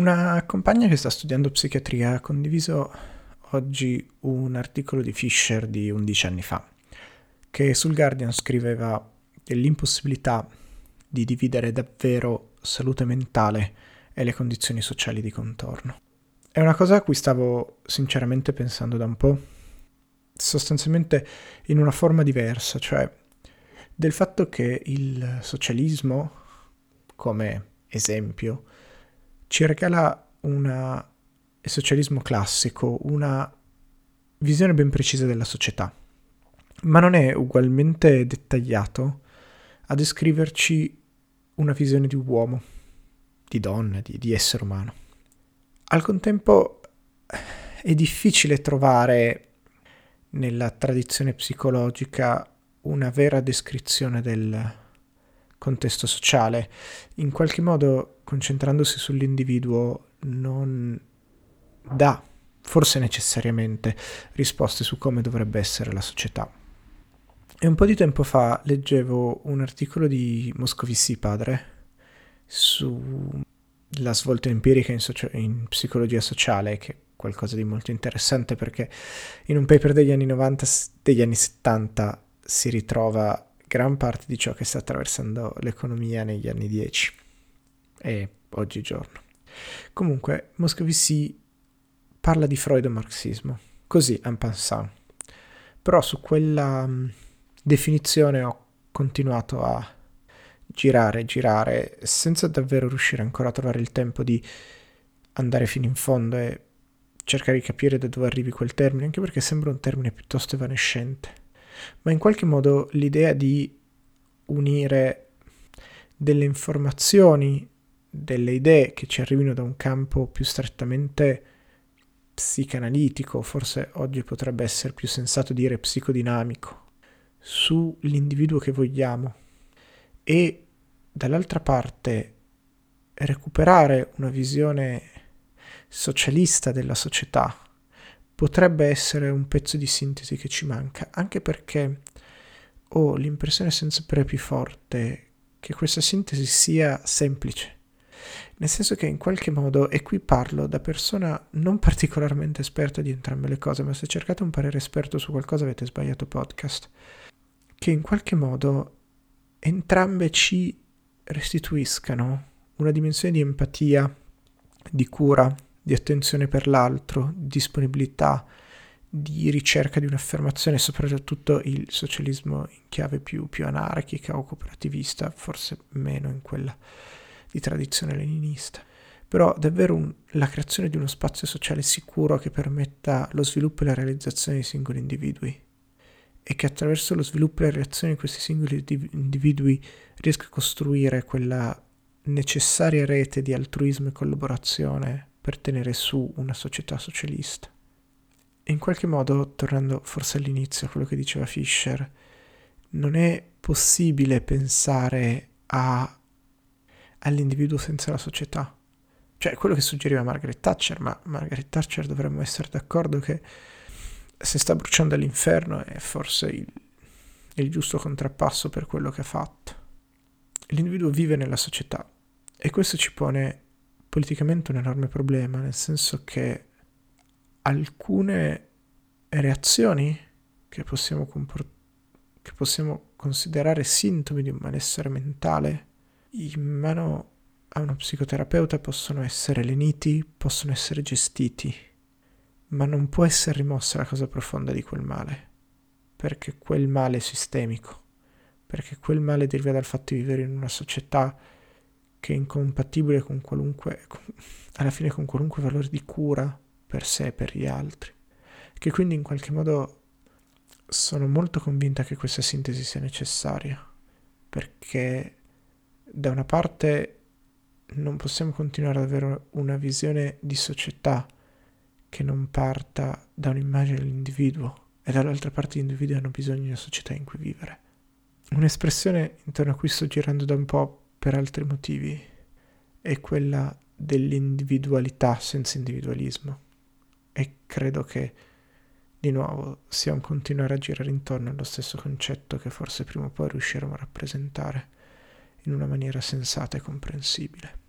Una compagna che sta studiando psichiatria ha condiviso oggi un articolo di Fisher di 11 anni fa, che sul Guardian scriveva dell'impossibilità di dividere davvero salute mentale e le condizioni sociali di contorno. È una cosa a cui stavo sinceramente pensando da un po', sostanzialmente in una forma diversa, cioè del fatto che il socialismo, come esempio, ci regala una, il socialismo classico, una visione ben precisa della società, ma non è ugualmente dettagliato a descriverci una visione di uomo, di donna, di, di essere umano. Al contempo è difficile trovare nella tradizione psicologica una vera descrizione del contesto sociale. In qualche modo, concentrandosi sull'individuo, non dà, forse necessariamente, risposte su come dovrebbe essere la società. E un po' di tempo fa leggevo un articolo di Moscovici padre sulla svolta empirica in, socio- in psicologia sociale, che è qualcosa di molto interessante perché in un paper degli anni 90, degli anni 70 si ritrova gran parte di ciò che sta attraversando l'economia negli anni 10 e oggigiorno. Comunque, Moscovici parla di Freud e marxismo, così en passant. Però su quella mm, definizione ho continuato a girare, girare, senza davvero riuscire ancora a trovare il tempo di andare fino in fondo e cercare di capire da dove arrivi quel termine, anche perché sembra un termine piuttosto evanescente ma in qualche modo l'idea di unire delle informazioni, delle idee che ci arrivino da un campo più strettamente psicanalitico, forse oggi potrebbe essere più sensato dire psicodinamico, sull'individuo che vogliamo e dall'altra parte recuperare una visione socialista della società potrebbe essere un pezzo di sintesi che ci manca, anche perché ho l'impressione sempre più forte che questa sintesi sia semplice. Nel senso che in qualche modo, e qui parlo da persona non particolarmente esperta di entrambe le cose, ma se cercate un parere esperto su qualcosa avete sbagliato podcast, che in qualche modo entrambe ci restituiscano una dimensione di empatia, di cura, di attenzione per l'altro, di disponibilità, di ricerca di un'affermazione, soprattutto il socialismo in chiave più, più anarchica o cooperativista, forse meno in quella di tradizione leninista. Però davvero un, la creazione di uno spazio sociale sicuro che permetta lo sviluppo e la realizzazione di singoli individui e che attraverso lo sviluppo e la reazione di questi singoli individui riesca a costruire quella necessaria rete di altruismo e collaborazione per tenere su una società socialista. In qualche modo, tornando forse all'inizio a quello che diceva Fischer, non è possibile pensare a, all'individuo senza la società. Cioè, quello che suggeriva Margaret Thatcher, ma Margaret Thatcher dovremmo essere d'accordo che se sta bruciando all'inferno è forse il, il giusto contrappasso per quello che ha fatto. L'individuo vive nella società e questo ci pone politicamente un enorme problema, nel senso che alcune reazioni che possiamo, comport- che possiamo considerare sintomi di un malessere mentale in mano a uno psicoterapeuta possono essere leniti, possono essere gestiti, ma non può essere rimossa la cosa profonda di quel male, perché quel male è sistemico, perché quel male deriva dal fatto di vivere in una società che è incompatibile con qualunque, alla fine con qualunque valore di cura per sé e per gli altri. Che quindi in qualche modo sono molto convinta che questa sintesi sia necessaria, perché da una parte non possiamo continuare ad avere una visione di società che non parta da un'immagine dell'individuo e dall'altra parte gli individui hanno bisogno di una società in cui vivere. Un'espressione intorno a cui sto girando da un po' per altri motivi è quella dell'individualità senza individualismo e credo che di nuovo sia un continuare a girare intorno allo stesso concetto che forse prima o poi riusciremo a rappresentare in una maniera sensata e comprensibile.